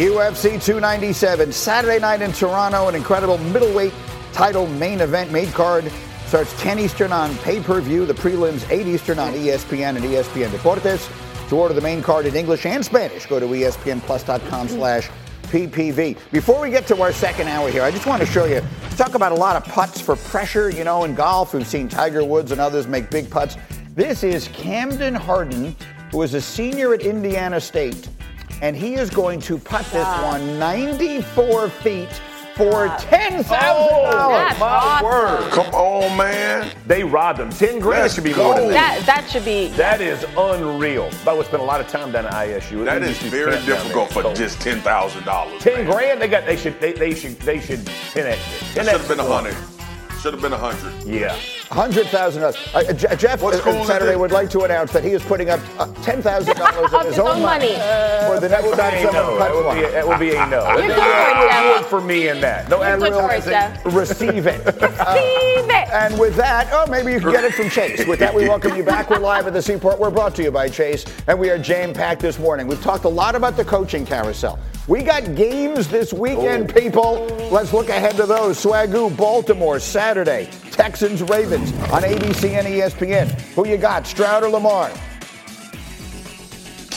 UFC 297, Saturday night in Toronto, an incredible middleweight title main event. Main card starts 10 Eastern on pay per view, the prelims 8 Eastern on ESPN and ESPN Deportes. To order the main card in English and Spanish, go to espnplus.com slash PPV. Before we get to our second hour here, I just want to show you, talk about a lot of putts for pressure, you know, in golf. We've seen Tiger Woods and others make big putts. This is Camden Hardin, who is a senior at Indiana State, and he is going to putt this one 94 feet for ten thousand dollars. my awesome. word. Come on, man. They robbed them. 10 grand Let's should be go. more than that. That that should be. That is unreal. By the way, spent a lot of time down at ISU. That We is very difficult for So, just ten thousand dollars. ten grand. They got. They should. They, they should. They should. Ten X. Should have been a hundred. Should have been a hundred. Yeah. Hundred thousand dollars. Uh, Je- Jeff What uh, Saturday would like to announce that he is putting up uh, ten thousand dollars of his own money for the next That time would be someone no. That puts would be. A, one. that would be a no. You're good for it, Jeff. would for me in that. No, You're good Admiral. for it, Jeff. Receive it. Uh, Receive it. And with that, oh, maybe you can get it from Chase. With that, we welcome you back. We're live at the Seaport. We're brought to you by Chase, and we are jam packed this morning. We've talked a lot about the coaching carousel. We got games this weekend, people. Let's look ahead to those. Swagu, Baltimore, Saturday. Texans, Ravens on ABC and ESPN. Who you got, Stroud or Lamar?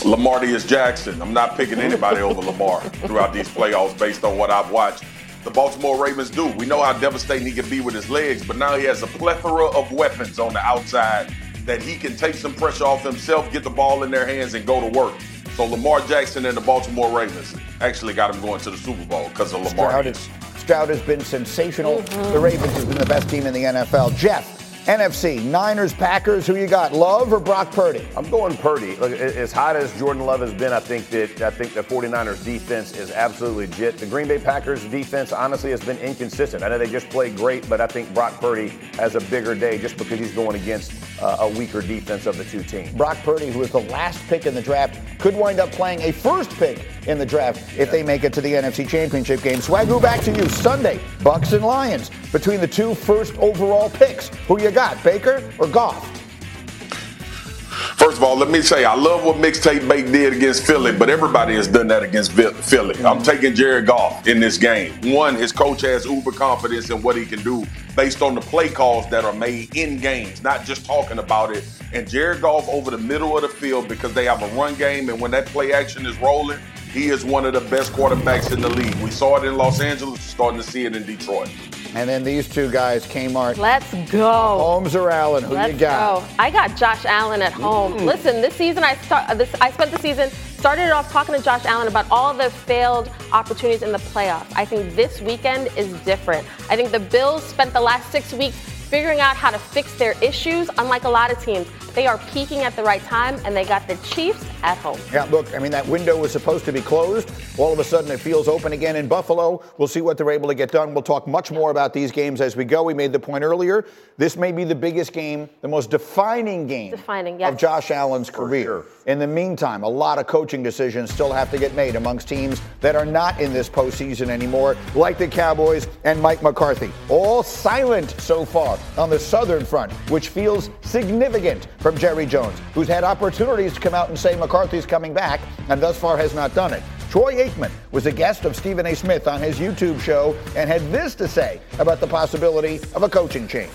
Lamartius Jackson. I'm not picking anybody over Lamar throughout these playoffs based on what I've watched. The Baltimore Ravens do. We know how devastating he can be with his legs, but now he has a plethora of weapons on the outside that he can take some pressure off himself, get the ball in their hands, and go to work. So Lamar Jackson and the Baltimore Ravens actually got him going to the Super Bowl because of Lamar. Stroud, is, Stroud has been sensational. The Ravens have been the best team in the NFL. Jeff, NFC, Niners, Packers. Who you got, Love or Brock Purdy? I'm going Purdy. Look, as hot as Jordan Love has been, I think that I think the 49ers defense is absolutely legit. The Green Bay Packers defense honestly has been inconsistent. I know they just played great, but I think Brock Purdy has a bigger day just because he's going against uh, a weaker defense of the two teams. Brock Purdy, who was the last pick in the draft, could wind up playing a first pick in the draft if they make it to the NFC Championship game. Swagu, back to you. Sunday, Bucks and Lions. Between the two first overall picks, who you got, Baker or Goff? First of all, let me say I love what Mixtape Bake did against Philly, but everybody has done that against Philly. I'm mm-hmm. taking Jared Goff in this game. One, his coach has uber confidence in what he can do based on the play calls that are made in games, not just talking about it. And Jared Goff over the middle of the field because they have a run game, and when that play action is rolling, he is one of the best quarterbacks in the league. We saw it in Los Angeles, starting to see it in Detroit. And then these two guys, Kmart. Let's go. Holmes or Allen? Who Let's you got? go. I got Josh Allen at home. Mm. Listen, this season I start. This I spent the season started it off talking to Josh Allen about all the failed opportunities in the playoffs. I think this weekend is different. I think the Bills spent the last six weeks figuring out how to fix their issues. Unlike a lot of teams, they are peaking at the right time, and they got the Chiefs at home. Yeah, look, I mean, that window was supposed to be closed. All of a sudden, it feels open again in Buffalo. We'll see what they're able to get done. We'll talk much more about these games as we go. We made the point earlier. This may be the biggest game, the most defining game Defining, of. Josh Allen's career. sure. In the meantime, a lot of coaching decisions still have to get made amongst teams that are not in this postseason anymore, like the Cowboys and Mike McCarthy. All silent so far on the Southern front, which feels significant from Jerry Jones, who's had opportunities to come out and say McCarthy's coming back, and thus far has not done it. Troy Aikman was a guest of Stephen A. Smith on his YouTube show and had this to say about the possibility of a coaching change.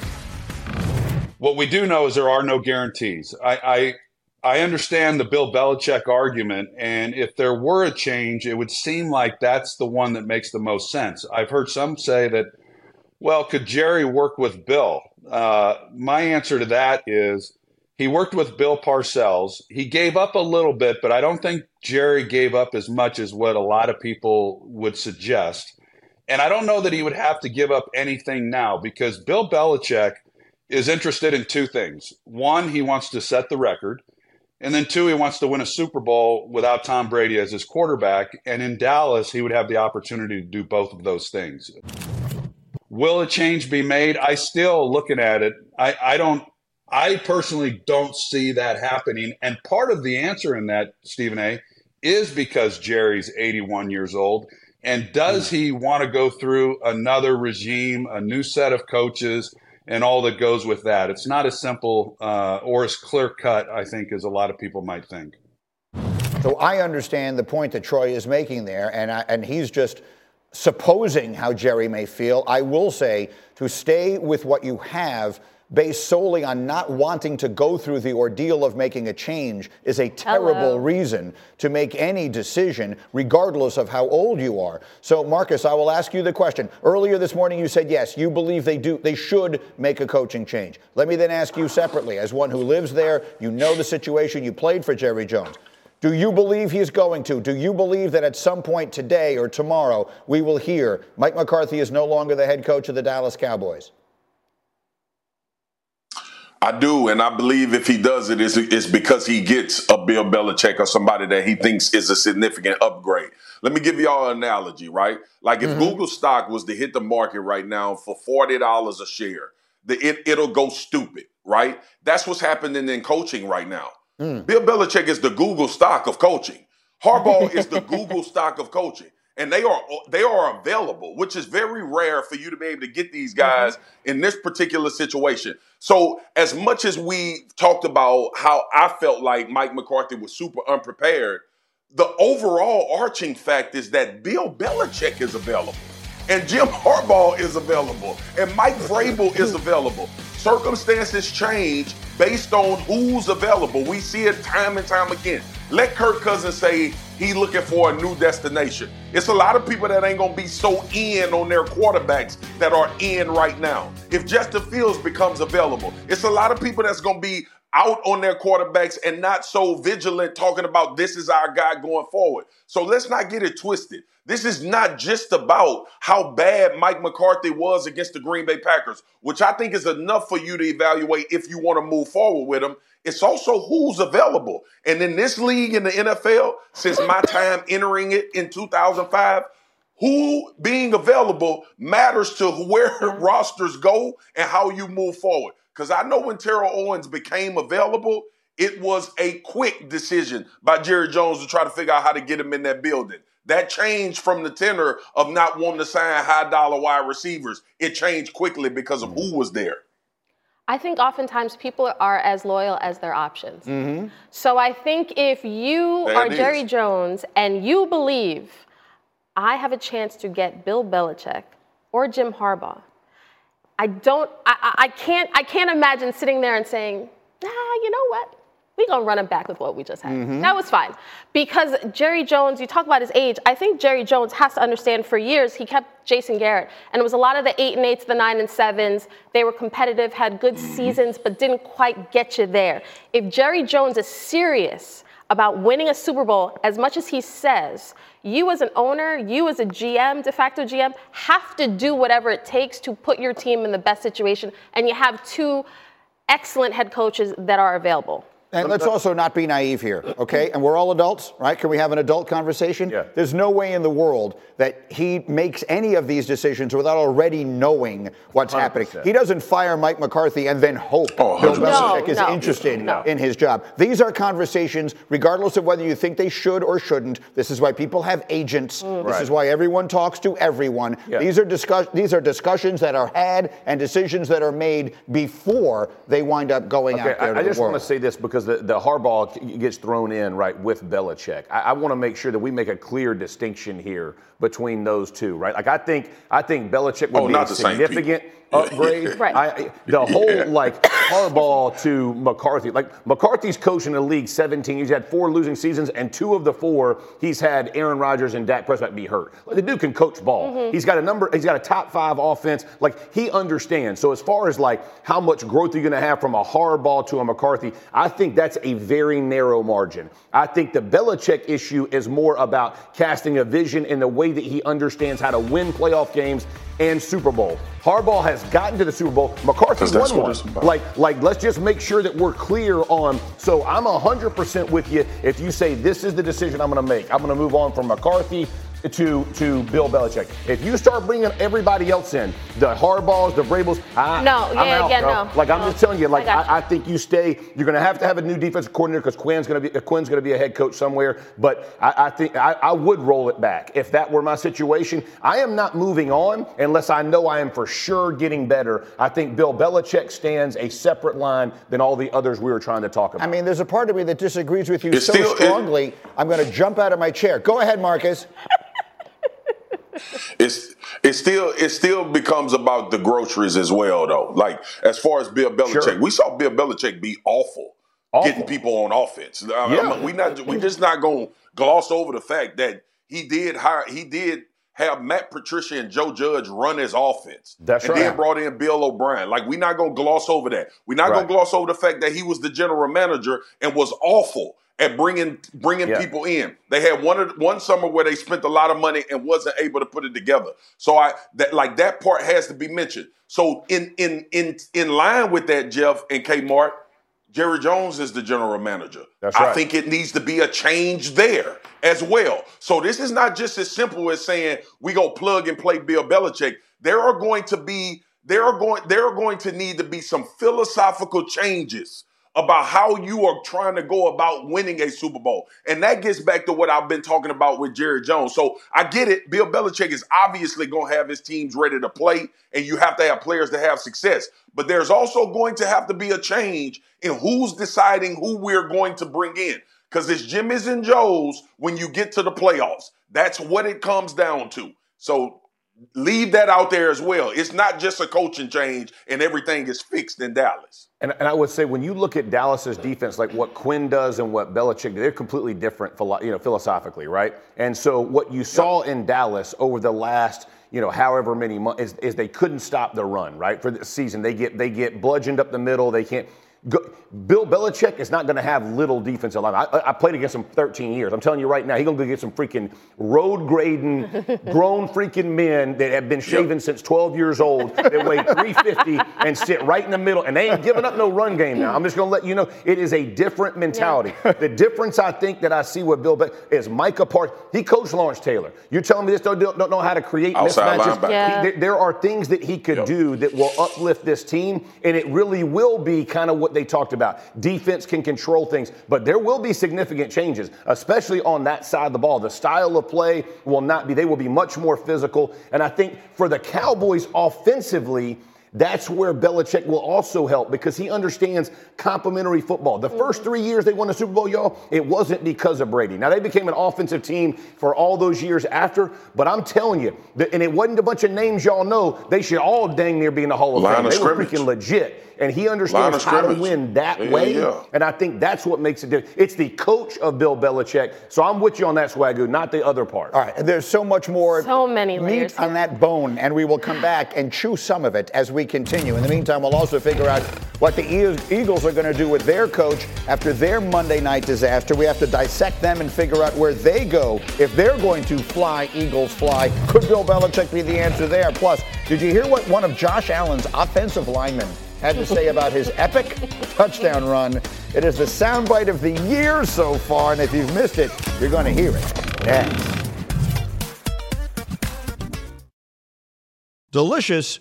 What we do know is there are no guarantees. I, I I understand the Bill Belichick argument, and if there were a change, it would seem like that's the one that makes the most sense. I've heard some say that, well, could Jerry work with Bill? Uh, my answer to that is he worked with Bill Parcells. He gave up a little bit, but I don't think Jerry gave up as much as what a lot of people would suggest. And I don't know that he would have to give up anything now because Bill Belichick is interested in two things. One, he wants to set the record. And then two, he wants to win a Super Bowl without Tom Brady as his quarterback. And in Dallas, he would have the opportunity to do both of those things. Will a change be made? I still looking at it. I, I don't I personally don't see that happening. And part of the answer in that, Stephen A, is because Jerry's 81 years old. And does he want to go through another regime, a new set of coaches, and all that goes with that? It's not as simple uh, or as clear cut, I think, as a lot of people might think. So I understand the point that Troy is making there, and I, and he's just supposing how Jerry may feel. I will say to stay with what you have based solely on not wanting to go through the ordeal of making a change is a terrible Hello. reason to make any decision, regardless of how old you are. So, Marcus, I will ask you the question. Earlier this morning, you said yes, you believe they do, they should make a coaching change. Let me then ask you separately, as one who lives there, you know the situation, you played for Jerry Jones. Do you believe he's going to? Do you believe that at some point today or tomorrow we will hear Mike McCarthy is no longer the head coach of the Dallas Cowboys? I do, and I believe if he does it, it's, it's because he gets a Bill Belichick or somebody that he thinks is a significant upgrade. Let me give y'all an analogy, right? Like if mm-hmm. Google stock was to hit the market right now for forty dollars a share, the, it, it'll go stupid, right? That's what's happening in coaching right now. Hmm. Bill Belichick is the Google stock of coaching. Harbaugh is the Google stock of coaching. And they are they are available, which is very rare for you to be able to get these mm-hmm. guys in this particular situation. So, as much as we talked about how I felt like Mike McCarthy was super unprepared, the overall arching fact is that Bill Belichick is available, and Jim Harbaugh is available, and Mike Vrabel is available. Circumstances change based on who's available. We see it time and time again. Let Kirk Cousins say he's looking for a new destination. It's a lot of people that ain't gonna be so in on their quarterbacks that are in right now. If Justin Fields becomes available, it's a lot of people that's gonna be out on their quarterbacks and not so vigilant talking about this is our guy going forward. So let's not get it twisted. This is not just about how bad Mike McCarthy was against the Green Bay Packers, which I think is enough for you to evaluate if you want to move forward with him. It's also who's available. And in this league, in the NFL, since my time entering it in 2005, who being available matters to where rosters go and how you move forward. Because I know when Terrell Owens became available, it was a quick decision by Jerry Jones to try to figure out how to get him in that building. That changed from the tenor of not wanting to sign high dollar wide receivers. It changed quickly because of who mm-hmm. was there. I think oftentimes people are as loyal as their options. Mm-hmm. So I think if you There are it Jerry is. Jones and you believe I have a chance to get Bill Belichick or Jim Harbaugh, I don't, I, I can't, I can't imagine sitting there and saying, nah, you know what? We're gonna run it back with what we just had. Mm-hmm. That was fine. Because Jerry Jones, you talk about his age, I think Jerry Jones has to understand for years he kept Jason Garrett. And it was a lot of the eight and eights, the nine and sevens. They were competitive, had good mm-hmm. seasons, but didn't quite get you there. If Jerry Jones is serious about winning a Super Bowl as much as he says, you as an owner, you as a GM, de facto GM, have to do whatever it takes to put your team in the best situation. And you have two excellent head coaches that are available. And let's also not be naive here, okay? And we're all adults, right? Can we have an adult conversation? Yeah. There's no way in the world that he makes any of these decisions without already knowing what's happening. 100%. He doesn't fire Mike McCarthy and then hope Oh, Bill 100%. Belichick is No, no, interested no. in his job. These are conversations, regardless of whether you think they should or shouldn't. This is why people have agents. Mm. This Right. is why everyone talks to everyone. Yeah. These are discuss- These are discussions that are had and decisions that are made before they wind up going Okay, out there I, to I the just world. want to say this because the, the Harbaugh gets thrown in right with Belichick. I, I want to make sure that we make a clear distinction here between those two, right? Like I think I think Belichick would Oh, be not a the same people. significant upgrade. Right. I, the whole like Harbaugh to McCarthy, like McCarthy's coaching the league 17 years. He's had four losing seasons, and two of the four he's had Aaron Rodgers and Dak Prescott be hurt. Like, the dude can coach ball. Mm-hmm. He's got a number. He's got a top five offense. Like he understands. So as far as like how much growth you're going to have from a Harbaugh to a McCarthy, I think that's a very narrow margin. I think the Belichick issue is more about casting a vision in the way that he understands how to win playoff games and Super Bowl. Harbaugh has gotten to the Super Bowl. McCarthy won one. Like, like, let's just make sure that we're clear on. So I'm 100% with you if you say this is the decision I'm going to make. I'm going to move on from McCarthy to to Bill Belichick. If you start bringing everybody else in, the Harbaughs, the Vrabels, I, No, I'm yeah, out, yeah, bro. no, Like I'm no. just telling you, like I you. I, I think you stay. You're going to have to have a new defensive coordinator because Quinn's going to be Quinn's going to be a head coach somewhere. But I, I think I, I would roll it back if that were my situation. I am not moving on unless I know I am for sure getting better. I think Bill Belichick stands a separate line than all the others we were trying to talk about. I mean, there's a part of me that disagrees with you It's so still- it- strongly. I'm going to jump out of my chair. Go ahead, Marcus. It's it still it still becomes about the groceries as well though. Like as far as Bill Belichick, Sure. we saw Bill Belichick be awful, Awful. getting people on offense. I- I- Yeah. we not we just not gonna gloss over the fact that he did hire he did have Matt Patricia and Joe Judge run his offense. That's and right. then brought in Bill O'Brien. Like we're not gonna gloss over that. We're not Right. gonna gloss over the fact that he was the general manager and was awful at bringing bringing Yeah. people in. They had one one summer where they spent a lot of money and wasn't able to put it together. So I that like that part has to be mentioned. So in in in in line with that, Jeff and Kmart, Jerry Jones is the general manager. That's I think it needs to be a change there as well. So this is not just as simple as saying we go plug and play Bill Belichick. There are going to be there are going there are going to need to be some philosophical changes about how you are trying to go about winning a Super Bowl. And that gets back to what I've been talking about with Jerry Jones. So I get it. Bill Belichick is obviously going to have his teams ready to play, and you have to have players to have success. But there's also going to have to be a change in who's deciding who we're going to bring in. Because it's Jimmy's and Joe's when you get to the playoffs. That's what it comes down to. So leave that out there as well. It's not just a coaching change and everything is fixed in Dallas. And, and I would say when you look at Dallas's defense, like what Quinn does and what Belichick, they're completely different, philo- you know, philosophically, right? And so what you saw in Dallas over the last, you know, however many months is, is they couldn't stop the run, right? For the season, they get they get bludgeoned up the middle. They can't. Go, Bill Belichick is not going to have little defensive line. I, I played against him 13 years. I'm telling you right now, he's going to get some freaking road grading, grown freaking men that have been shaving since 12 years old that weigh 350 and sit right in the middle, and they ain't giving up no run game now. I'm just going to let you know it is a different mentality. The difference I think that I see with Bill Belichick is Micah Parsons. He coached Lawrence Taylor. You're telling me this don't, don't know how to create Outside mismatches? linebacker. Yeah. He- there, there are things that he could Yep. do that will uplift this team, and it really will be kind of what they talked about. Defense can control things, but there will be significant changes, especially on that side of the ball. The style of play will not be, they will be much more physical. And I think for the Cowboys offensively, that's where Belichick will also help because he understands complementary football. The mm-hmm. first three years they won the Super Bowl, y'all, it wasn't because of Brady. Now they became an offensive team for all those years after, but I'm telling you, and it wasn't a bunch of names y'all know. They should all dang near be in the Hall of Line Fame. of they were scrimmage. freaking legit, and he understands of how to win that Yeah, way. yeah. And I think that's what makes it different. It's the coach of Bill Belichick. So I'm with you on that swagu, not the other part. All right, there's so much more So many layers meat on that bone, and we will come back and chew some of it as we continue. In the meantime, we'll also figure out what the Eagles are going to do with their coach after their Monday night disaster. We have to dissect them and figure out where they go if they're going to fly, Eagles fly. Could Bill Belichick be the answer there? Plus, did you hear what one of Josh Allen's offensive linemen had to say about his epic touchdown run? It is the soundbite of the year so far, and if you've missed it, you're going to hear it next. Delicious,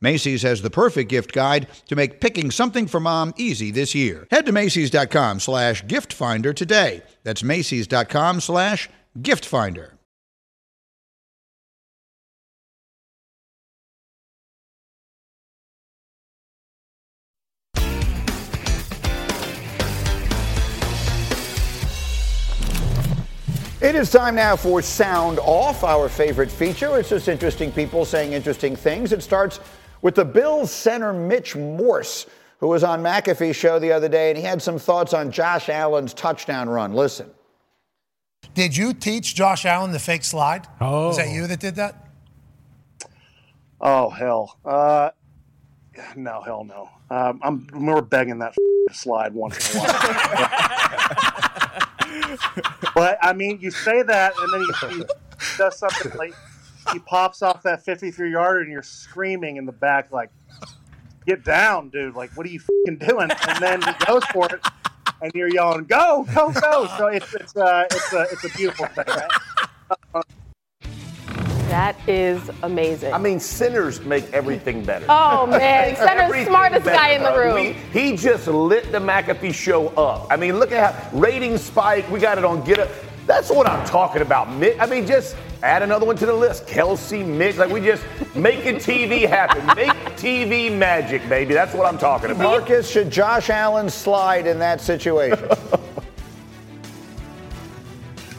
Macy's has the perfect gift guide to make picking something for mom easy this year. Head to Macy's.com slash gift finder today. That's Macy's.com slash gift finder. It is time now for Sound Off, our favorite feature. It's just interesting people saying interesting things. It starts with the Bills center Mitch Morse, who was on McAfee's show the other day, and he had some thoughts on Josh Allen's touchdown run. Listen. Did you teach Josh Allen the fake slide? Oh. Was that you that did that? Oh, hell. Uh, no, hell no. Um, I'm, I remember begging that slide once in a while. but I mean, you say that, and then he, he does something like he pops off that 53 yarder, and you're screaming in the back like, "Get down, dude! Like, what are you doing?" And then he goes for it, and you're yelling, "Go, go, go!" So it's it's uh, it's a it's a beautiful thing. Right? That is amazing. I mean, centers make everything better. Oh man, center's smartest better, guy in the room. We, he just lit the McAfee show up. I mean, look at how ratings spike. We got it on Get Up. That's what I'm talking about. I mean, just add another one to the list. Kelce Mitch, like we just making TV happen. Make TV magic, baby. That's what I'm talking about. Marcus, should Josh Allen slide in that situation?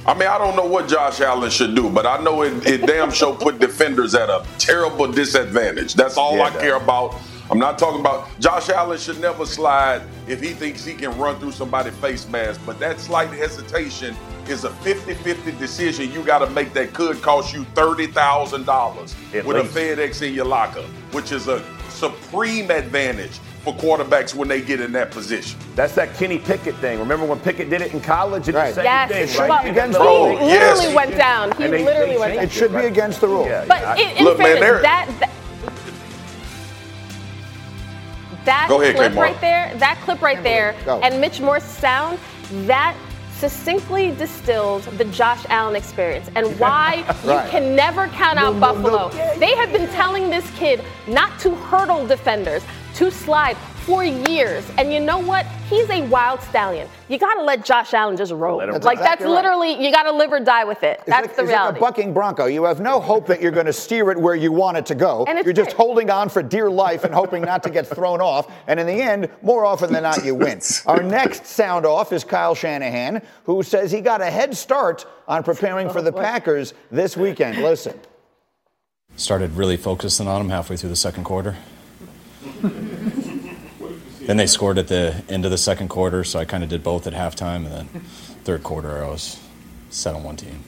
I mean, I don't know what Josh Allen should do, but I know it, it damn sure put defenders at a terrible disadvantage. That's all yeah, I care about. I'm not talking about Josh Allen should never slide if he thinks he can run through somebody's face mask, but that slight hesitation is a 50-50 decision you got to make that could cost you $30,000 with least. a FedEx in your locker, which is a supreme advantage for quarterbacks when they get in that position. That's that Kenny Pickett thing. Remember when Pickett did it in college? It's right. the same yes, thing, right? Well, against the rule. He literally yes. went down. He they, literally they went down. It should be against the rule. Yeah, but yeah. in, in Look, fairness, man, that, that that ahead, clip right there, that clip right there, and Mitch Morse's sound, that succinctly distilled the Josh Allen experience and why right. you can never count out no, Buffalo. No, no. They have been telling this kid not to hurdle defenders, to slide for years. And you know what? He's a wild stallion. You got to let Josh Allen just roll. That's like, exactly that's literally you got to live or die with it. It's that's like, the reality. Like a bucking bronco. You have no hope that you're going to steer it where you want it to go. And you're just holding on for dear life and hoping not to get thrown off. And in the end, more often than not, you win. Our next sound off is Kyle Shanahan, who says he got a head start on preparing for the oh, Packers this weekend. Listen. Started really focusing on him halfway through the second quarter. Then they scored at the end of the second quarter, so I kind of did both at halftime, and then third quarter I was set on one team.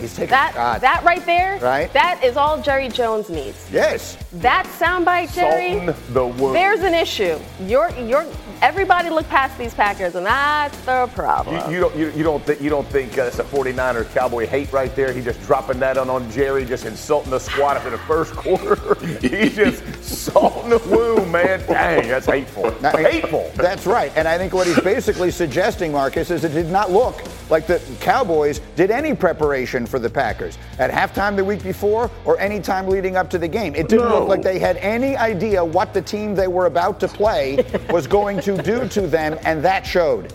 He's taking that, shots. That right there, right? that is all Jerry Jones needs. Yes. That soundbite, Jerry, the there's an issue. You're, you're, everybody look past these Packers, and that's the problem. You, you don't, you, you, don't think, you don't think uh, that's a 49er Cowboy hate right there? He just dropping that on, on Jerry, just insulting the squad after the first quarter. He's just salting the wound, man. Dang, that's hateful. Now, hateful. That's right. And I think what he's basically suggesting, Marcus, is it did not look like the Cowboys did any preparation for the Packers at halftime the week before or any time leading up to the game. It didn't No. look like they had any idea what the team they were about to play was going to do to them, and that showed.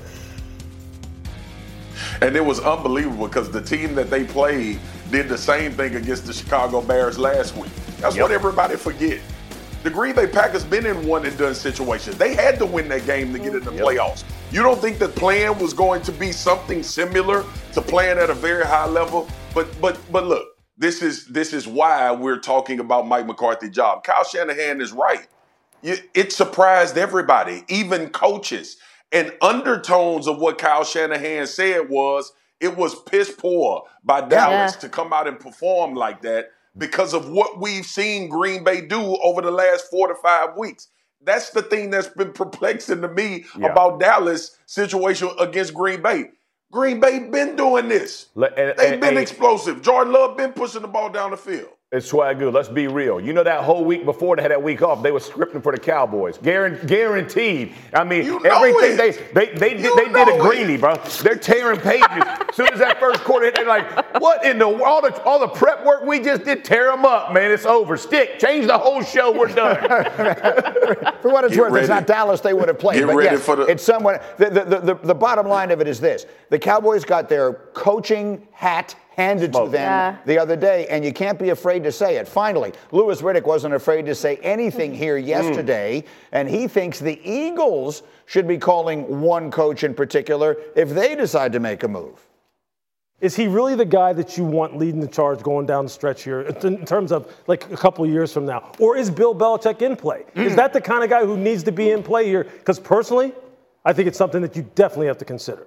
And it was unbelievable because the team that they played did the same thing against the Chicago Bears last week. That's what everybody forget. The Green Bay Packers been in one and done situations. They had to win that game to get in the playoffs. You don't think the plan was going to be something similar to playing at a very high level? But but but look, this is this is why we're talking about Mike McCarthy job. Kyle Shanahan is right. It surprised everybody, even coaches. And undertones of what Kyle Shanahan said was it was piss poor by Dallas Yeah. to come out and perform like that because of what we've seen Green Bay do over the last four to five weeks. That's the thing that's been perplexing to me Yeah. about Dallas situation against Green Bay. Green Bay been doing this. And- They've and- been and- explosive. Jordan Love been pushing the ball down the field. It's swagu. Let's be real. You know that whole week before they had that week off, they were scripting for the Cowboys. Guaranteed. I mean, You know everything it. they they they did, You they did a it. Greeny, bro. They're tearing pages. as soon as that first quarter hit, they're like, "What in the all the all the prep work we just did? Tear them up, man. It's over. Stick. Change the whole show. We're done." For what it's Get worth, it's not Dallas they would have played. Get but ready yes, for the- it's someone. The, the, the, the, the bottom line of it is this: the Cowboys got their coaching hat handed to them Yeah. the other day, and you can't be afraid to say it. Finally, Louis Riddick wasn't afraid to say anything mm. here yesterday, and he thinks the Eagles should be calling one coach in particular if they decide to make a move. Is he really the guy that you want leading the charge going down the stretch here in terms of like a couple of years from now? Or is Bill Belichick in play? Is mm. that the kind of guy who needs to be in play here? Because personally, I think it's something that you definitely have to consider.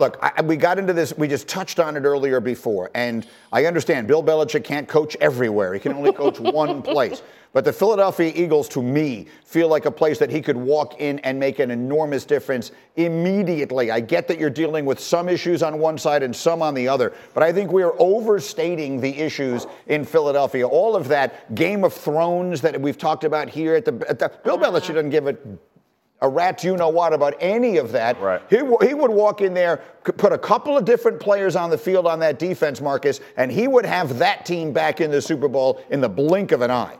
Look, I, we got into this. We just touched on it earlier before, and I understand Bill Belichick can't coach everywhere. He can only coach one place. But the Philadelphia Eagles, to me, feel like a place that he could walk in and make an enormous difference immediately. I get that you're dealing with some issues on one side and some on the other, but I think we are overstating the issues in Philadelphia. All of that Game of Thrones that we've talked about here at the, at the Bill uh-huh. Belichick doesn't give it a rat you know what about any of that. Right. He, w- he would walk in there, c- put a couple of different players on the field on that defense, Marcus, and he would have that team back in the Super Bowl in the blink of an eye.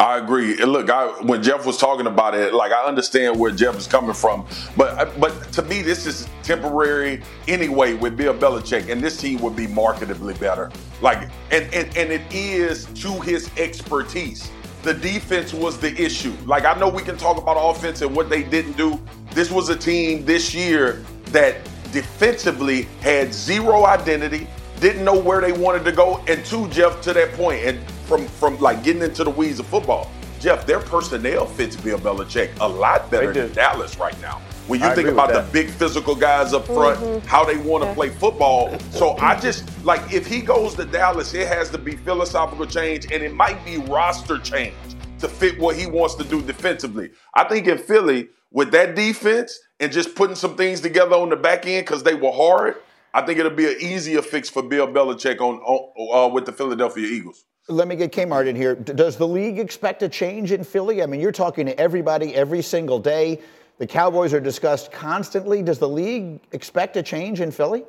I agree. And look, I, when Jeff was talking about it, like I understand where Jeff is coming from, but uh, but to me, this is temporary anyway with Bill Belichick, and this team would be marketably better. Like, and and and it is to his expertise. The defense was the issue. Like I know we can talk about offense and what they didn't do. This was a team this year that defensively had zero identity, didn't know where they wanted to go, and two, Jeff, to that point, and from from like getting into the weeds of football, Jeff, their personnel fits Bill Belichick a lot better than. Dallas right now. When you I think about the big physical guys up front, how they want to play football. So I just like if he goes to Dallas, it has to be philosophical change and it might be roster change to fit what he wants to do defensively. I think in Philly, with that defense and just putting some things together on the back end because they were hard, I think it'll be an easier fix for Bill Belichick on, on uh, with the Philadelphia Eagles. Let me get Kmart in here. D- Does the league expect a change in Philly? I mean, you're talking to everybody every single day. The Cowboys are discussed constantly. Does the league expect a change in Philly?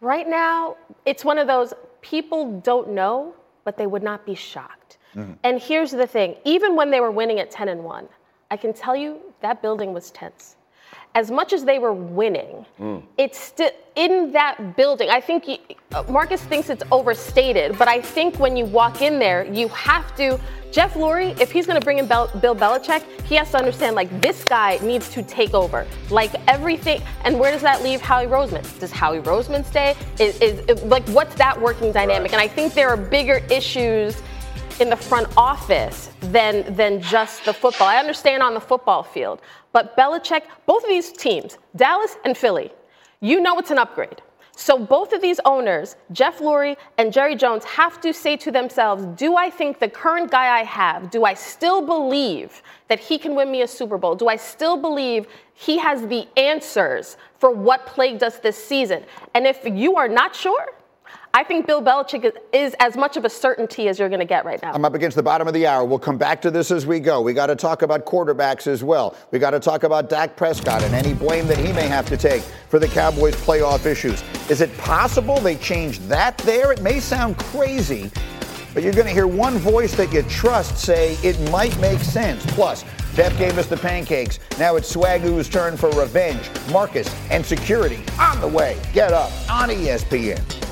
Right now, it's one of those people don't know, but they would not be shocked. Mm-hmm. And here's the thing even when they were winning at 10 and 1, I can tell you that building was tense. As much as they were winning, it's still in that building. I think you, Marcus thinks it's overstated, but I think when you walk in there, you have to. Jeff Lurie, if he's going to bring in Bel- Bill Belichick, he has to understand like this guy needs to take over, like everything. And where does that leave Howie Roseman? Does Howie Roseman stay? Is, is like what's that working dynamic? And I think there are bigger issues in the front office than than just the football. I understand on the football field, but Belichick, both of these teams, Dallas and Philly, you know it's an upgrade. So both of these owners, Jeff Lurie and Jerry Jones, have to say to themselves, do I think the current guy I have, do I still believe that he can win me a Super Bowl? Do I still believe he has the answers for what plagued us this season? And if you are not sure, I think Bill Belichick is, as much of a certainty as you're going to get right now. I'm up against the bottom of the hour. We'll come back to this as we go. We got to talk about quarterbacks as well. We got to talk about Dak Prescott and any blame that he may have to take for the Cowboys' playoff issues. Is it possible they changed that there? It may sound crazy, but you're going to hear one voice that you trust say it might make sense. Plus, Jeff gave us the pancakes. Now it's Swagu's turn for revenge, Marcus, and security on the way. Get up on ESPN.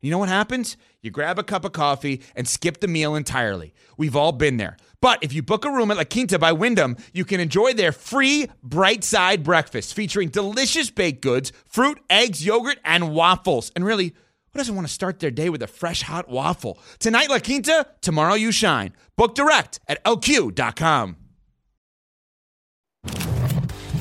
You know what happens? You grab a cup of coffee and skip the meal entirely. We've all been there. But if you book a room at La Quinta by Wyndham, you can enjoy their free bright side breakfast featuring delicious baked goods, fruit, eggs, yogurt, and waffles. And really, who doesn't want to start their day with a fresh hot waffle? Tonight, La Quinta, tomorrow, you shine. Book direct at lq.com.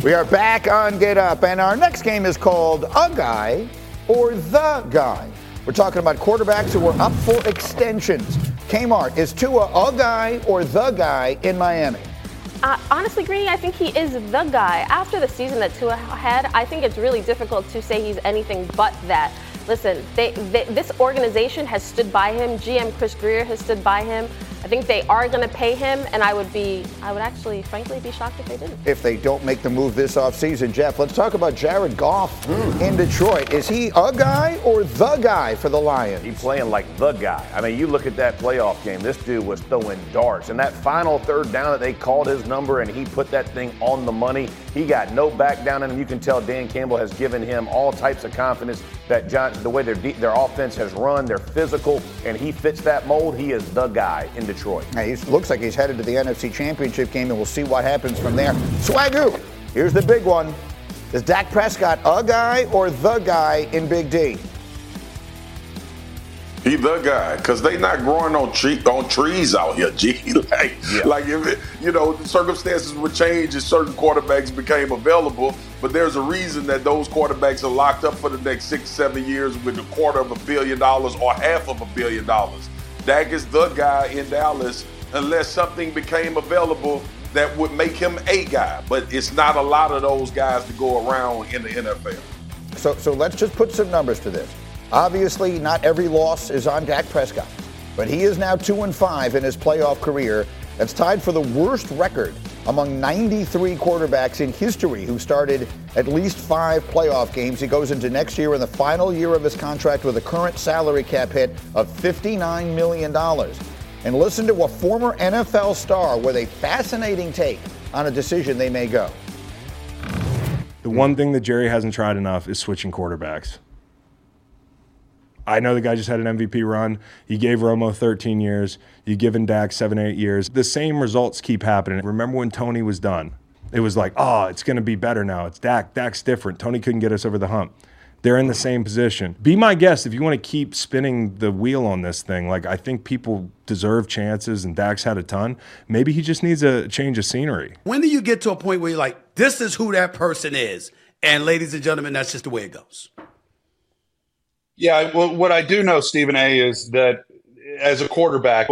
We are back on Get Up, and our next game is called A Guy or The Guy. We're talking about quarterbacks who are up for extensions. Kmart, is Tua a guy or the guy in Miami? Uh, honestly, Greeny, I think he is the guy. After the season that Tua had, I think it's really difficult to say he's anything but that. Listen, they, they, this organization has stood by him. GM Chris Grier has stood by him. I think they are going to pay him, and I would be, I would actually, frankly, be shocked if they didn't. If they don't make the move this offseason, Jeff, let's talk about Jared Goff mm. in Detroit. Is he a guy or the guy for the Lions? He's playing like the guy. I mean, you look at that playoff game, this dude was throwing darts. And that final third down that they called his number and he put that thing on the money, he got no back down in him. You can tell Dan Campbell has given him all types of confidence that John, the way their, their offense has run, they're physical, and he fits that mold. He is the guy in Detroit. He looks like he's headed to the NFC Championship game, and we'll see what happens from there. Swagu, here's the big one. Is Dak Prescott a guy or the guy in Big D? He the guy, cause they not growing on tree on trees out here. G, like, yeah. like if it, you know, circumstances would change if certain quarterbacks became available. But there's a reason that those quarterbacks are locked up for the next six, seven years with a quarter of a billion dollars or half of a billion dollars. Dak is the guy in Dallas unless something became available that would make him a guy. But it's not a lot of those guys to go around in the NFL. So, so let's just put some numbers to this. Obviously, not every loss is on Dak Prescott, but he is now two and five in his playoff career. That's tied for the worst record among 93 quarterbacks in history who started at least five playoff games. He goes into next year in the final year of his contract with a current salary cap hit of $59 million. And listen to a former NFL star with a fascinating take on a decision they may go. The one thing that Jerry hasn't tried enough is switching quarterbacks. I know the guy just had an MVP run. You gave Romo 13 years. You given Dak seven, eight years. The same results keep happening. Remember when Tony was done? It was like, oh, it's going to be better now. It's Dak. Dak's different. Tony couldn't get us over the hump. They're in the same position. Be my guest if you want to keep spinning the wheel on this thing. Like, I think people deserve chances, and Dak's had a ton. Maybe he just needs a change of scenery. When do you get to a point where you're like, this is who that person is? And ladies and gentlemen, that's just the way it goes. Yeah, well, what I do know, Stephen A, is that as a quarterback,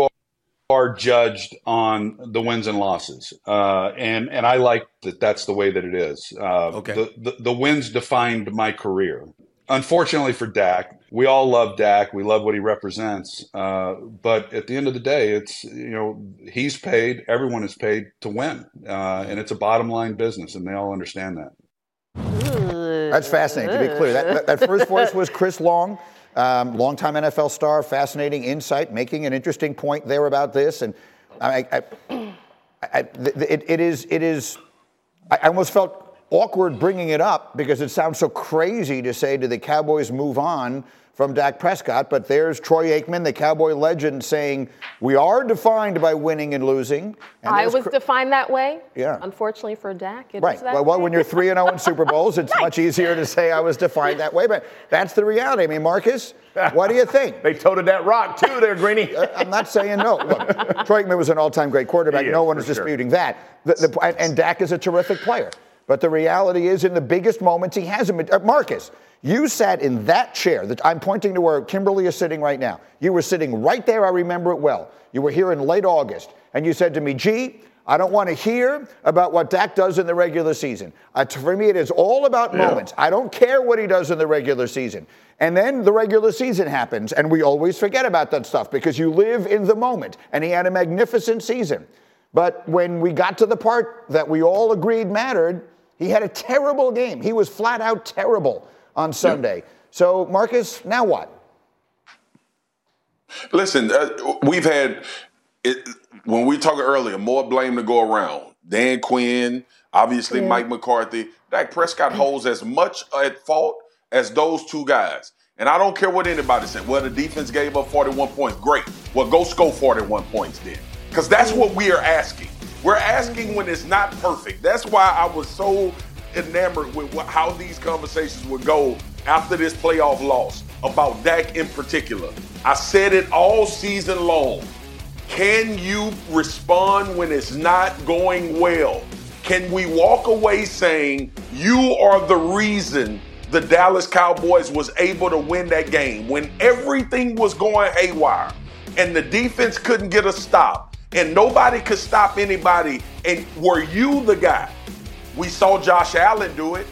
are judged on the wins and losses, uh, and and I like that. That's the way that it is. Uh, okay. The, the, the wins defined my career. Unfortunately for Dak, we all love Dak. We love what he represents. Uh, but at the end of the day, it's you know he's paid. Everyone is paid to win, uh, and it's a bottom line business, and they all understand that. That's fascinating. To be clear, that, that first voice was Chris Long, um, longtime NFL star, fascinating insight, making an interesting point there about this. And I, I, I, it, it is. It is. I almost felt awkward bringing it up because it sounds so crazy to say, "Do the Cowboys move on from Dak Prescott?" But there's Troy Aikman, the Cowboy legend, saying, "We are defined by winning and losing." And I was cr- defined that way. Yeah. Unfortunately for Dak, it is Right. that Well, well, when you're 3 and 0 in Super Bowls, it's much easier to say I was defined that way, but that's the reality. I mean, Marcus, what do you think? they toted that rock too there, Greeny. Uh, I'm not saying no. Look, Troy Aikman was an all-time great quarterback. Is, no one for is sure. disputing that. The, the, and, and Dak is a terrific player. But the reality is, in the biggest moments, he hasn't been. Uh, Marcus, you sat in that chair that I'm pointing to where Kimberly is sitting right now. You were sitting right there. I remember it well. You were here in late August, and you said to me, "Gee." I don't want to hear about what Dak does in the regular season. Uh, for me, it is all about moments. I don't care what he does in the regular season. And then the regular season happens, and we always forget about that stuff because you live in the moment. And he had a magnificent season. But when we got to the part that we all agreed mattered, he had a terrible game. He was flat out terrible on Sunday. So, Marcus, now what? Listen, uh, we've had it, when we talked earlier more blame to go around. Dan Quinn, obviously Yeah. Mike McCarthy. Dak Prescott holds as much at fault as those two guys. And I don't care what anybody said. Well, the defense gave up 41 points. Great. Well, go score 41 points then. Because that's what we are asking. We're asking when it's not perfect. That's why I was so enamored with what, how these conversations would go after this playoff loss about Dak in particular. I said it all season long. Can you respond when it's not going well? Can we walk away saying you are the reason the Dallas Cowboys was able to win that game when everything was going haywire and the defense couldn't get a stop and nobody could stop anybody and were you the guy? We saw Josh Allen do it.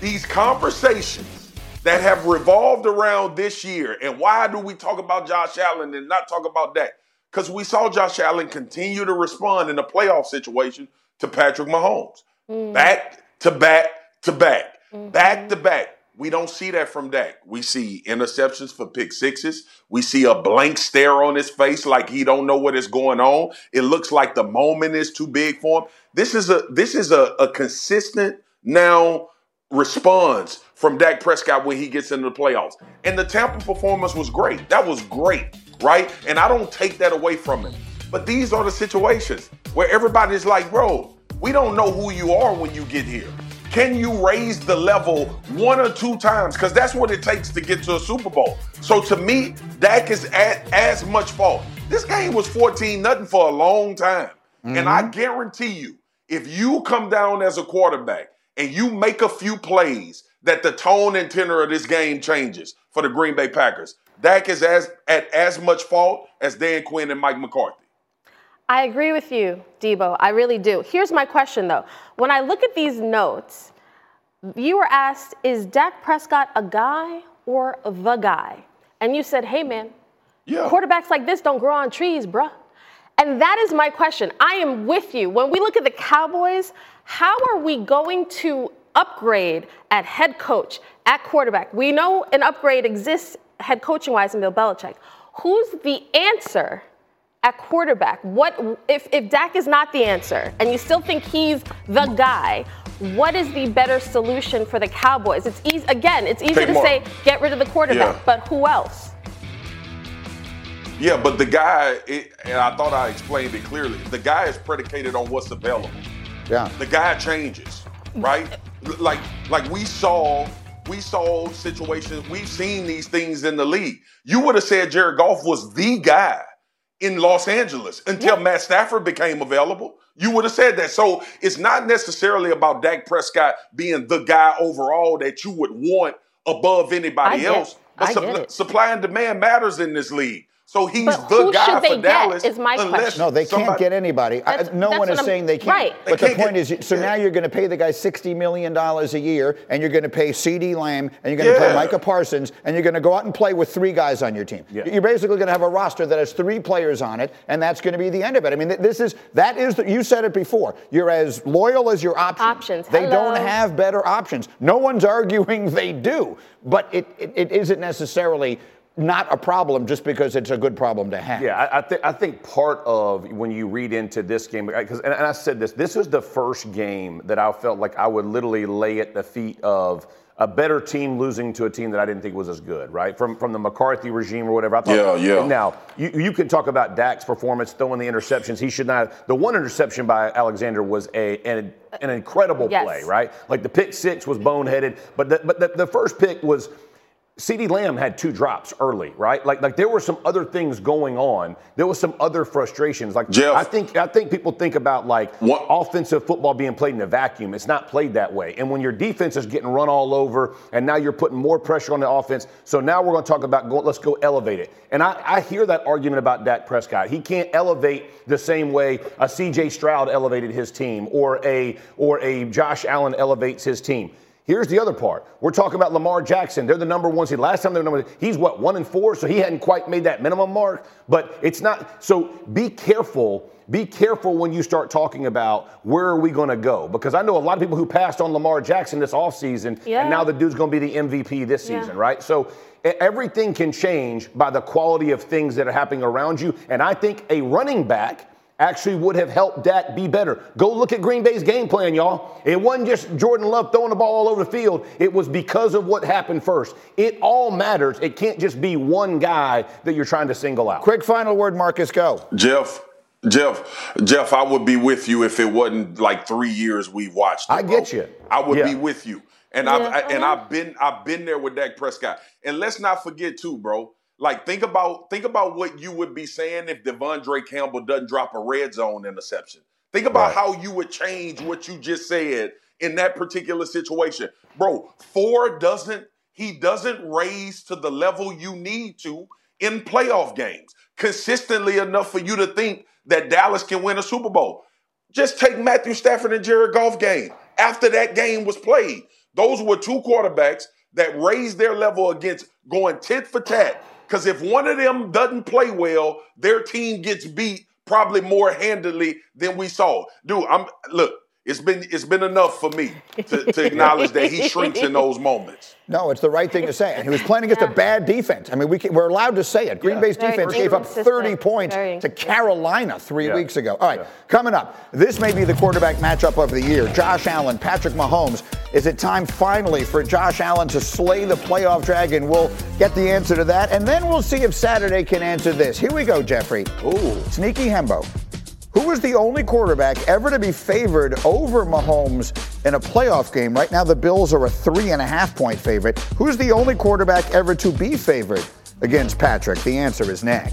These conversations that have revolved around this year, and why do we talk about Josh Allen and not talk about that? Because we saw Josh Allen continue to respond in a playoff situation to Patrick Mahomes. Mm. Back to back to back, mm-hmm. back to back. We don't see that from Dak. We see interceptions for pick sixes. We see a blank stare on his face like he don't know what is going on. It looks like the moment is too big for him. This is a this is a, a consistent now response from Dak Prescott when he gets into the playoffs. And the Tampa performance was great. That was great, right? And I don't take that away from him. But these are the situations where everybody's like, bro, we don't know who you are when you get here. Can you raise the level one or two times? Because that's what it takes to get to a Super Bowl. So to me, Dak is at as much fault. This game was 14 nothing for a long time. And I mm-hmm. guarantee you, if you come down as a quarterback and you make a few plays, that the tone and tenor of this game changes for the Green Bay Packers. Dak is as at as much fault as Dan Quinn and Mike McCarthy. I agree with you, Debo. I really do. Here's my question, though. When I look at these notes, you were asked, is Dak Prescott a guy or the guy? And you said, hey, man, quarterbacks like this don't grow on trees, bruh. And that is my question. I am with you. When we look at the Cowboys, how are we going to upgrade at head coach, at quarterback? We know an upgrade exists head coaching wise in Bill Belichick. Who's the answer at quarterback? What if, if Dak is not the answer and you still think he's the guy? What is the better solution for the Cowboys? It's easy again, it's easy Take to more. say get rid of the quarterback, Yeah. but who else? Yeah, but the guy, it, and I thought I explained it clearly. The guy is predicated on what's available. Yeah. The guy changes, right? Like, like we saw, we saw situations. We've seen these things in the league. You would have said Jared Goff was the guy in Los Angeles until Matt Stafford became available. You would have said that. So it's not necessarily about Dak Prescott being the guy overall that you would want above anybody else. But I supp- get it. supply and demand matters in this league. So he's But the who guy should they for get, Dallas. is my unless question. No, they can't get anybody. I- no one is I'm- saying they can't. right. But They the can't point get- is, so now you're going to pay the guy $60 million a year, and you're going to pay CeeDee Lamb, and you're going to Yeah. pay Micah Parsons, and you're going to go out and play with three guys on your team. You're basically going to have a roster that has three players on it, and that's going to be the end of it. I mean, this is, that is, the, you said it before. You're as loyal as your options. Options. They don't have better options. No one's arguing they do, but it, it, it isn't necessarily not a problem just because it's a good problem to have. Yeah, I, I think I think part of when you read into this game, because and, and I said this, this was the first game that I felt like I would literally lay at the feet of a better team losing to a team that I didn't think was as good, right? From from the McCarthy regime or whatever. I thought, Yeah, yeah. Now you, you can talk about Dak's performance, throwing the interceptions. He should not. The one interception by Alexander was a an, an incredible Yes. play, right? Like the pick six was boneheaded, but the, but the, the first pick was. CeeDee Lamb had two drops early, right? Like, like there were some other things going on. There was some other frustrations. Like, Jeff. I think, I think people think about like offensive football being played in a vacuum. It's not played that way. And when your defense is getting run all over, and now you're putting more pressure on the offense. So now we're going to talk about go, let's go elevate it. And I, I hear that argument about Dak Prescott. He can't elevate the same way a C.J. Stroud elevated his team, or a or a Josh Allen elevates his team. Here's the other part. We're talking about Lamar Jackson. They're the number one seed. Last time they were number one, he's what, one and four, so he hadn't quite made that minimum mark. But it's not so be careful. Be careful when you start talking about where are we going to go? Because I know a lot of people who passed on Lamar Jackson this offseason, Yeah. and now the dude's going to be the MVP this Yeah. season, right? So everything can change by the quality of things that are happening around you. And I think a running back actually would have helped Dak be better. Go look at Green Bay's game plan, y'all. It wasn't just Jordan Love throwing the ball all over the field. It was because of what happened first. It all matters. It can't just be one guy that you're trying to single out. Quick final word, Marcus. Go. Jeff, Jeff, Jeff, I would be with you if it wasn't like three years we've watched. It, I get bro. you. I would Yeah. be with you, and Yeah. I've I, and Uh-huh. I've been I've been there with Dak Prescott. And let's not forget too, bro. Like think about think about what you would be saying if De'Vondre Campbell doesn't drop a red zone interception. Think about how you would change what you just said in that particular situation, bro. Four doesn't he doesn't raise to the level you need to in playoff games consistently enough for you to think that Dallas can win a Super Bowl. Just take Matthew Stafford and Jared Goff game. After that game was played, those were two quarterbacks that raised their level against going tit for tat. Because if one of them doesn't play well, their team gets beat probably more handily than we saw. Dude, I'm look. It's been it's been enough for me to, to acknowledge that he shrinks in those moments. No, it's the right thing to say. And he was playing against a bad defense. I mean, we can, we're allowed to say it. Green Bay's Very defense gave up 30 points Very to Carolina three Yeah. weeks ago. All right, coming up, this may be the quarterback matchup of the year. Josh Allen, Patrick Mahomes. Is it time finally for Josh Allen to slay the playoff dragon? We'll get the answer to that, and then we'll see if Saturday can answer this. Here we go, Jeffrey. Ooh. Sneaky Hembo. Who was the only quarterback ever to be favored over Mahomes in a playoff game? Right now, the Bills are a three and a half point favorite. Who's the only quarterback ever to be favored against Patrick? The answer is next.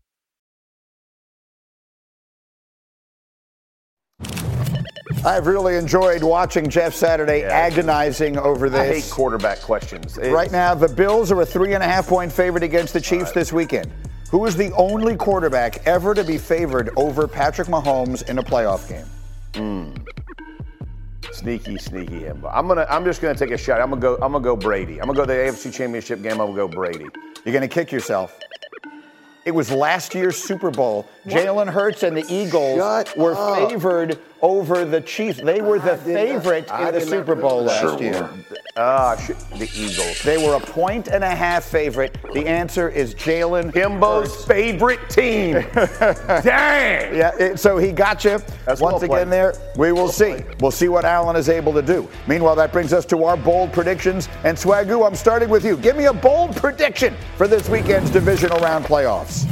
I've really enjoyed watching Jeff Saturday agonizing over this. I hate quarterback questions. It's- Right now, the Bills are a three and a half point favorite against the Chiefs this weekend. Who is the only quarterback ever to be favored over Patrick Mahomes in a playoff game? Mm. Sneaky, sneaky him. I'm gonna. I'm just gonna take a shot. I'm gonna go. I'm gonna go Brady. I'm gonna go to the AFC Championship game. I'm gonna go Brady. You're gonna kick yourself. It was last year's Super Bowl. Jalen Hurts and the Eagles Shut were up. favored over the Chiefs. They were the favorite I in the Super Bowl last that. year. Ah, shit, the Eagles. They were a point and a half favorite. The answer is Jalen Himbo's favorite team. Dang. Yeah, it- so he got you That's once well again there. We will see. We'll see what Allen is able to do. Meanwhile, that brings us to our bold predictions. And Swagu, I'm starting with you. Give me a bold prediction for this weekend's divisional round playoffs.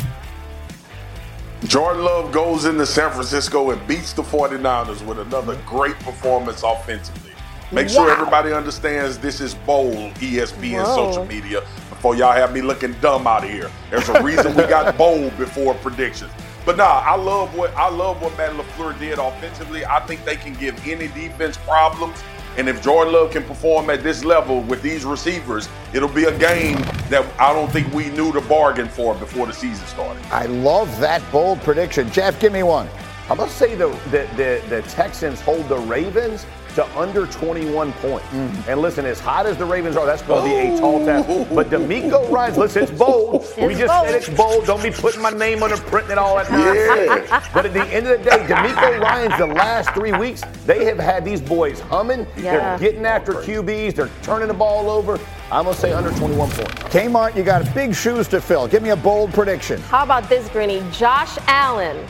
Jordan Love goes into San Francisco and beats the 49ers with another great performance offensively. Make sure everybody understands this is bold ESPN Whoa. social media before y'all have me looking dumb out of here. There's a reason we got bold before predictions. But nah, I love what I love what Matt LaFleur did offensively. I think they can give any defense problems. And if Jordan Love can perform at this level with these receivers, it'll be a game that I don't think we knew to bargain for before the season started. I love that bold prediction. Jeff, give me one. I'm gonna say the the, the, the Texans hold the Ravens to under 21 points. Mm. And listen, as hot as the Ravens are, that's going to be a tall task. But DeMeco Ryans, listen, it's bold. we just said it's bold. Don't be putting my name on the print and all that nonsense. But at the end of the day, DeMeco Ryans the last three weeks, they have had these boys humming. Yeah. They're getting after QBs. They're turning the ball over. I'm gonna say under 21 points. Kmart, you got big shoes to fill. Give me a bold prediction. How about this, Greeny? Josh Allen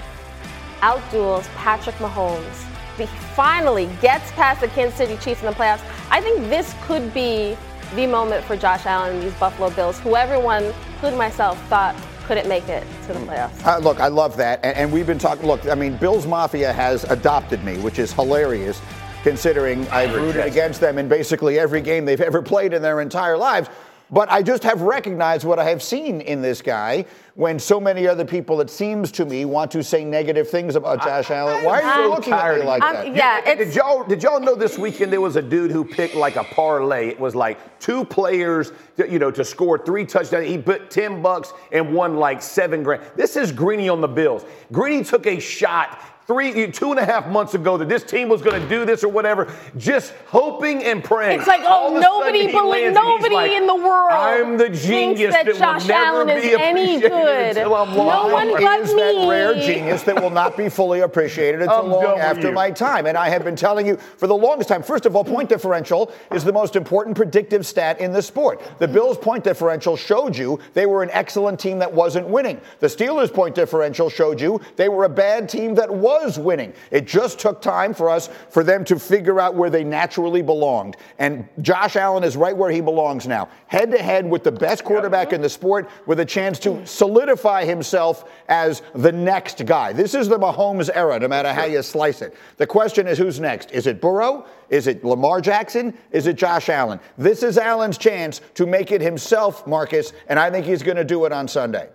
outduels Patrick Mahomes. He finally gets past the Kansas City Chiefs in the playoffs. I think this could be the moment for Josh Allen and these Buffalo Bills, who everyone, including myself, thought couldn't make it to the playoffs. Uh, look, I love that. And, and we've been talking. Look, I mean, Bills Mafia has adopted me, which is hilarious considering I've rooted against them in basically every game they've ever played in their entire lives. But I just have recognized what I have seen in this guy when so many other people, it seems to me, want to say negative things about Josh Allen. Why are you looking at tired me like that? Yeah, did y'all did y'all know this weekend there was a dude who picked like a parlay? It was like two players, to, you know, to score three touchdowns. He put ten bucks and won like seven grand. This is Greeny on the Bills. Greeny took a shot. Three, two and a half months ago, that this team was going to do this or whatever, just hoping and praying. It's like, oh, All nobody sudden he believe- lands and he's nobody like, in the world I'm the genius that will Josh never Allen is be any good. until I'm No long one gone." but is that me. rare genius that will not be fully appreciated until I'm long after you. my time. And I have been telling you for the longest time. First of all, point differential is the most important predictive stat in the sport. The Bills' point differential showed you they were an excellent team that wasn't winning. The Steelers' point differential showed you they were a bad team that was winning. It just took time for us for them to figure out where they naturally belonged. And Josh Allen is right where he belongs now, head to head with the best quarterback in the sport, with a chance to solidify himself as the next guy. This is the Mahomes era, no matter how you slice it. The question is who's next? Is it Burrow? Is it Lamar Jackson? Is it Josh Allen? This is Allen's chance to make it himself, Marcus, and I think he's going to do it on Sunday.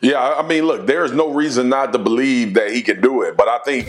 Yeah, I mean, look, there's no reason not to believe that he can do it. But I think,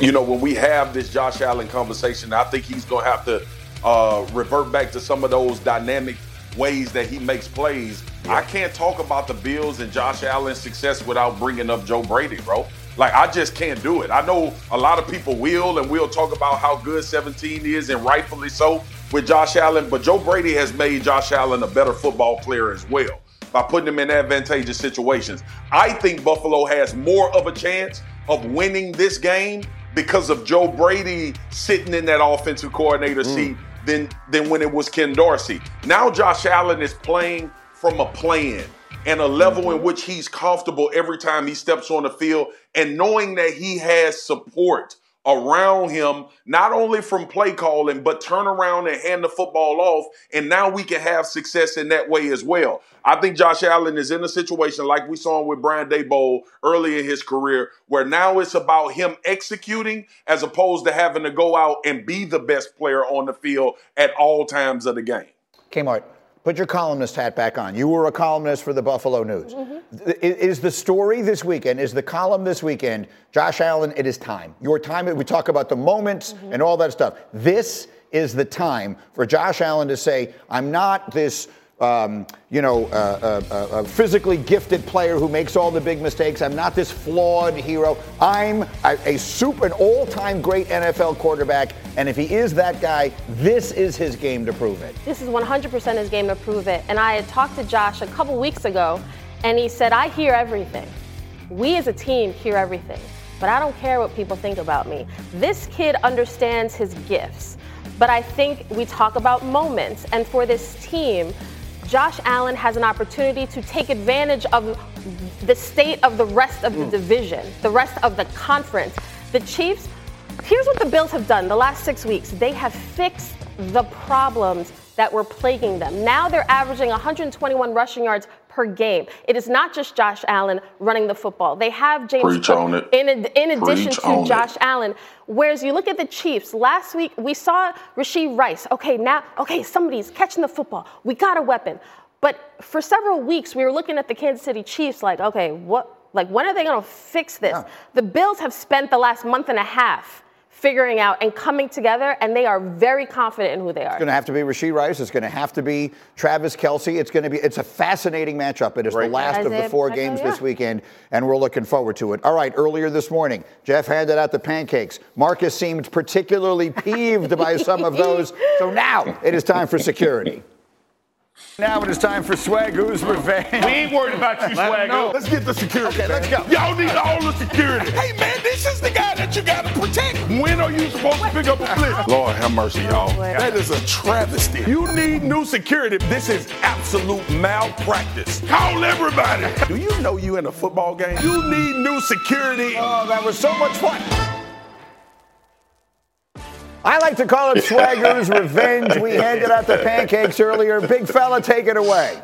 you know, when we have this Josh Allen conversation, I think he's going to have to uh, revert back to some of those dynamic ways that he makes plays. I can't talk about the Bills and Josh Allen's success without bringing up Joe Brady, bro. Like I just can't do it. I know a lot of people will, and we'll talk about how good 17 is, and rightfully so with Josh Allen. But Joe Brady has made Josh Allen a better football player as well by putting him in advantageous situations. I think Buffalo has more of a chance of winning this game because of Joe Brady sitting in that offensive coordinator mm. seat than than when it was Ken Dorsey. Now Josh Allen is playing from a plan and a level in mm-hmm. which he's comfortable every time he steps on the field and knowing that he has support around him, not only from play calling, but turn around and hand the football off. And now we can have success in that way as well. I think Josh Allen is in a situation like we saw him with Brian Daboll early in his career, where now it's about him executing as opposed to having to go out and be the best player on the field at all times of the game. Kmart, put your columnist hat back on. You were a columnist for the Buffalo News. Mm-hmm. Is the story this weekend, is the column this weekend, Josh Allen, it is time. Your time, we talk about the moments Mm-hmm. and all that stuff. This is the time for Josh Allen to say, I'm not this. Um, you know, uh, uh, uh, a physically gifted player who makes all the big mistakes. I'm not this flawed hero. I'm a, a super, an all-time great NFL quarterback. And if he is that guy, this is his game to prove it. This is 100% his game to prove it. And I had talked to Josh a couple weeks ago, and he said, I hear everything. We as a team hear everything, but I don't care what people think about me. This kid understands his gifts, but I think we talk about moments. And for this team, Josh Allen has an opportunity to take advantage of the state of the rest of the mm. division, the rest of the conference. The Chiefs, here's what the Bills have done the last six weeks they have fixed the problems that were plaguing them. Now they're averaging 121 rushing yards per game. It is not just Josh Allen running the football. They have James Preach Cook on it. in, ad- in addition Preach to on it. Josh Allen. Whereas you look at the Chiefs, last week we saw Rashee Rice. Okay, now, okay, somebody's catching the football. We got a weapon. But for several weeks, we were looking at the Kansas City Chiefs like, okay, what, like, when are they going to fix this? The Bills have spent the last month and a half figuring out and coming together, and they are very confident in who they are. It's going to have to be Rashee Rice. It's going to have to be Travis Kelce. It's going to be. It's a fascinating matchup. It is the last of the four Pacheco, games yeah. this weekend, and we're looking forward to it. All right. Earlier this morning, Jeff handed out the pancakes. Marcus seemed particularly peeved by some of those. So now it is time for security. Now it is time for Swagu's revenge. We ain't worried about you, Let 'em know. Let's get the security. Okay, let's go. Y'all need all the security. Hey, man, this is the guy that you got to protect. When are you supposed to pick up a blitz? Lord have mercy, y'all. That is a travesty. You need new security. This is absolute malpractice. Call everybody. Do you know you in a football game? You need new security. Oh, that was so much fun. I like to call it Swagger's Revenge. We handed out the pancakes earlier. Big fella, take it away.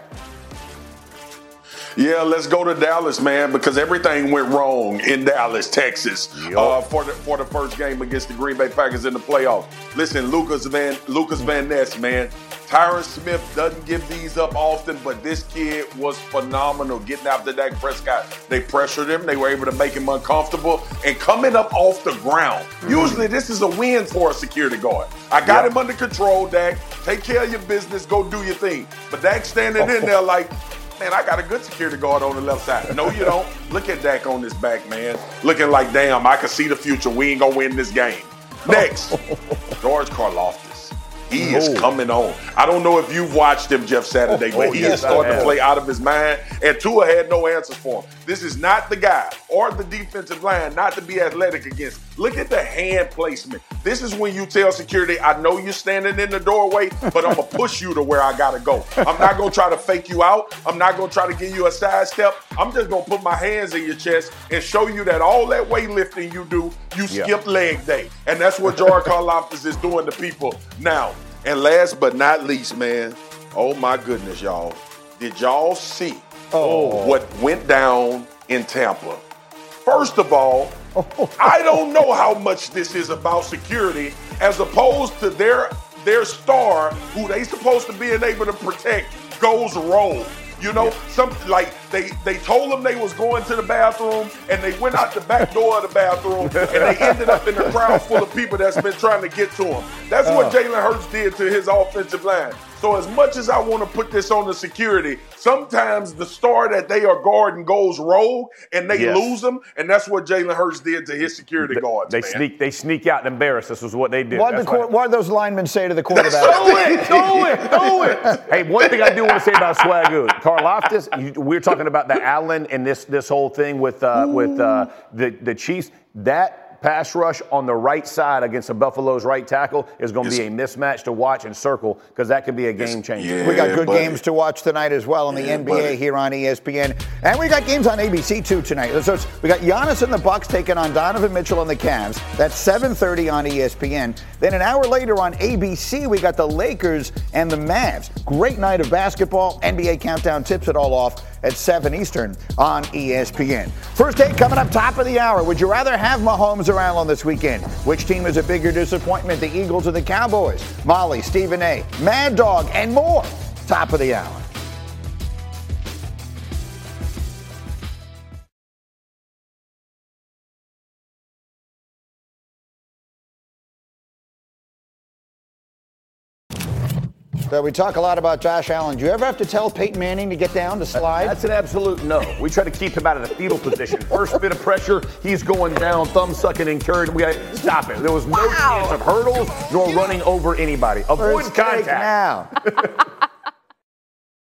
Yeah, let's go to Dallas, man, because everything went wrong in Dallas, Texas, uh, for the for the first game against the Green Bay Packers in the playoffs. Listen, Lukas Van Lukas Van Ness, man, Tyron Smith doesn't give these up often, but this kid was phenomenal getting after Dak Prescott. They pressured him, they were able to make him uncomfortable, and coming up off the ground. Mm-hmm. Usually, this is a win for a security guard. I got him under control, Dak. Take care of your business, go do your thing. But Dak standing in there like. Man, I got a good security guard on the left side. No, you don't. Look at Dak on his back, man. Looking like, damn, I can see the future. We ain't gonna win this game. Next, George Karlaftis. He oh. is Oh. coming on. I don't know if you've watched him, Jeff Saturday, Oh, but oh, he yes, is starting to play out of his mind. And Tua had no answers for him. This is not the guy or the defensive line not to be athletic against. Look at the hand placement. This is when you tell security, I know you're standing in the doorway, but I'm gonna push you to where I gotta go. I'm not gonna try to fake you out. I'm not gonna try to give you a sidestep. I'm just gonna put my hands in your chest and show you that all that weightlifting you do, you Yeah. skip leg day. And that's what George Karlaftis is doing to people now. And last but not least, man, oh my goodness, y'all. Did y'all see oh. what went down in Tampa? First of all, I don't know how much this is about security as opposed to their their star who they supposed to be able to protect goes rogue. You know, something like They they told them they was going to the bathroom, and they went out the back door of the bathroom, and they ended up in a crowd full of people that's been trying to get to him. That's what Oh. Jalen Hurts did to his offensive line. So as much as I want to put this on the security, sometimes the star that they are guarding goes rogue and they Yes. lose them, and that's what Jalen Hurts did to his security guards. They man. sneak they sneak out and embarrass us is what they did. What did the, quar- what did those linemen say to the quarterback? Do it, do it, do it. Hey, one thing I do want to say about Swagu, Karlaftis, you, we're talking about the Allen and this this whole thing with uh, with uh, the the Chiefs. That pass rush on the right side against the Buffalo's right tackle is going to be a mismatch to watch and circle because that could be a game changer. we got good games to watch tonight as well in the NBA buddy. here on ESPN, and we got games on ABC too tonight. So we got Giannis and the Bucks taking on Donovan Mitchell and the Cavs. That's 7:30 on ESPN. Then an hour later on ABC, we got the Lakers and the Mavs. Great night of basketball. NBA countdown tips it all off at 7 Eastern on ESPN. First take coming up top of the hour. Would you rather have Mahomes or Allen this weekend? Which team is a bigger disappointment, the Eagles or the Cowboys? Molly, Stephen A, Mad Dog, and more. Top of the hour. So we talk a lot about Josh Allen. Do you ever have to tell Peyton Manning to get down to slide? That's an absolute no. We try to keep him out of the fetal position. First bit of pressure, he's going down, thumb sucking and carried. We got stop it. There was no chance of hurdles nor running over anybody. Avoid First take contact. now.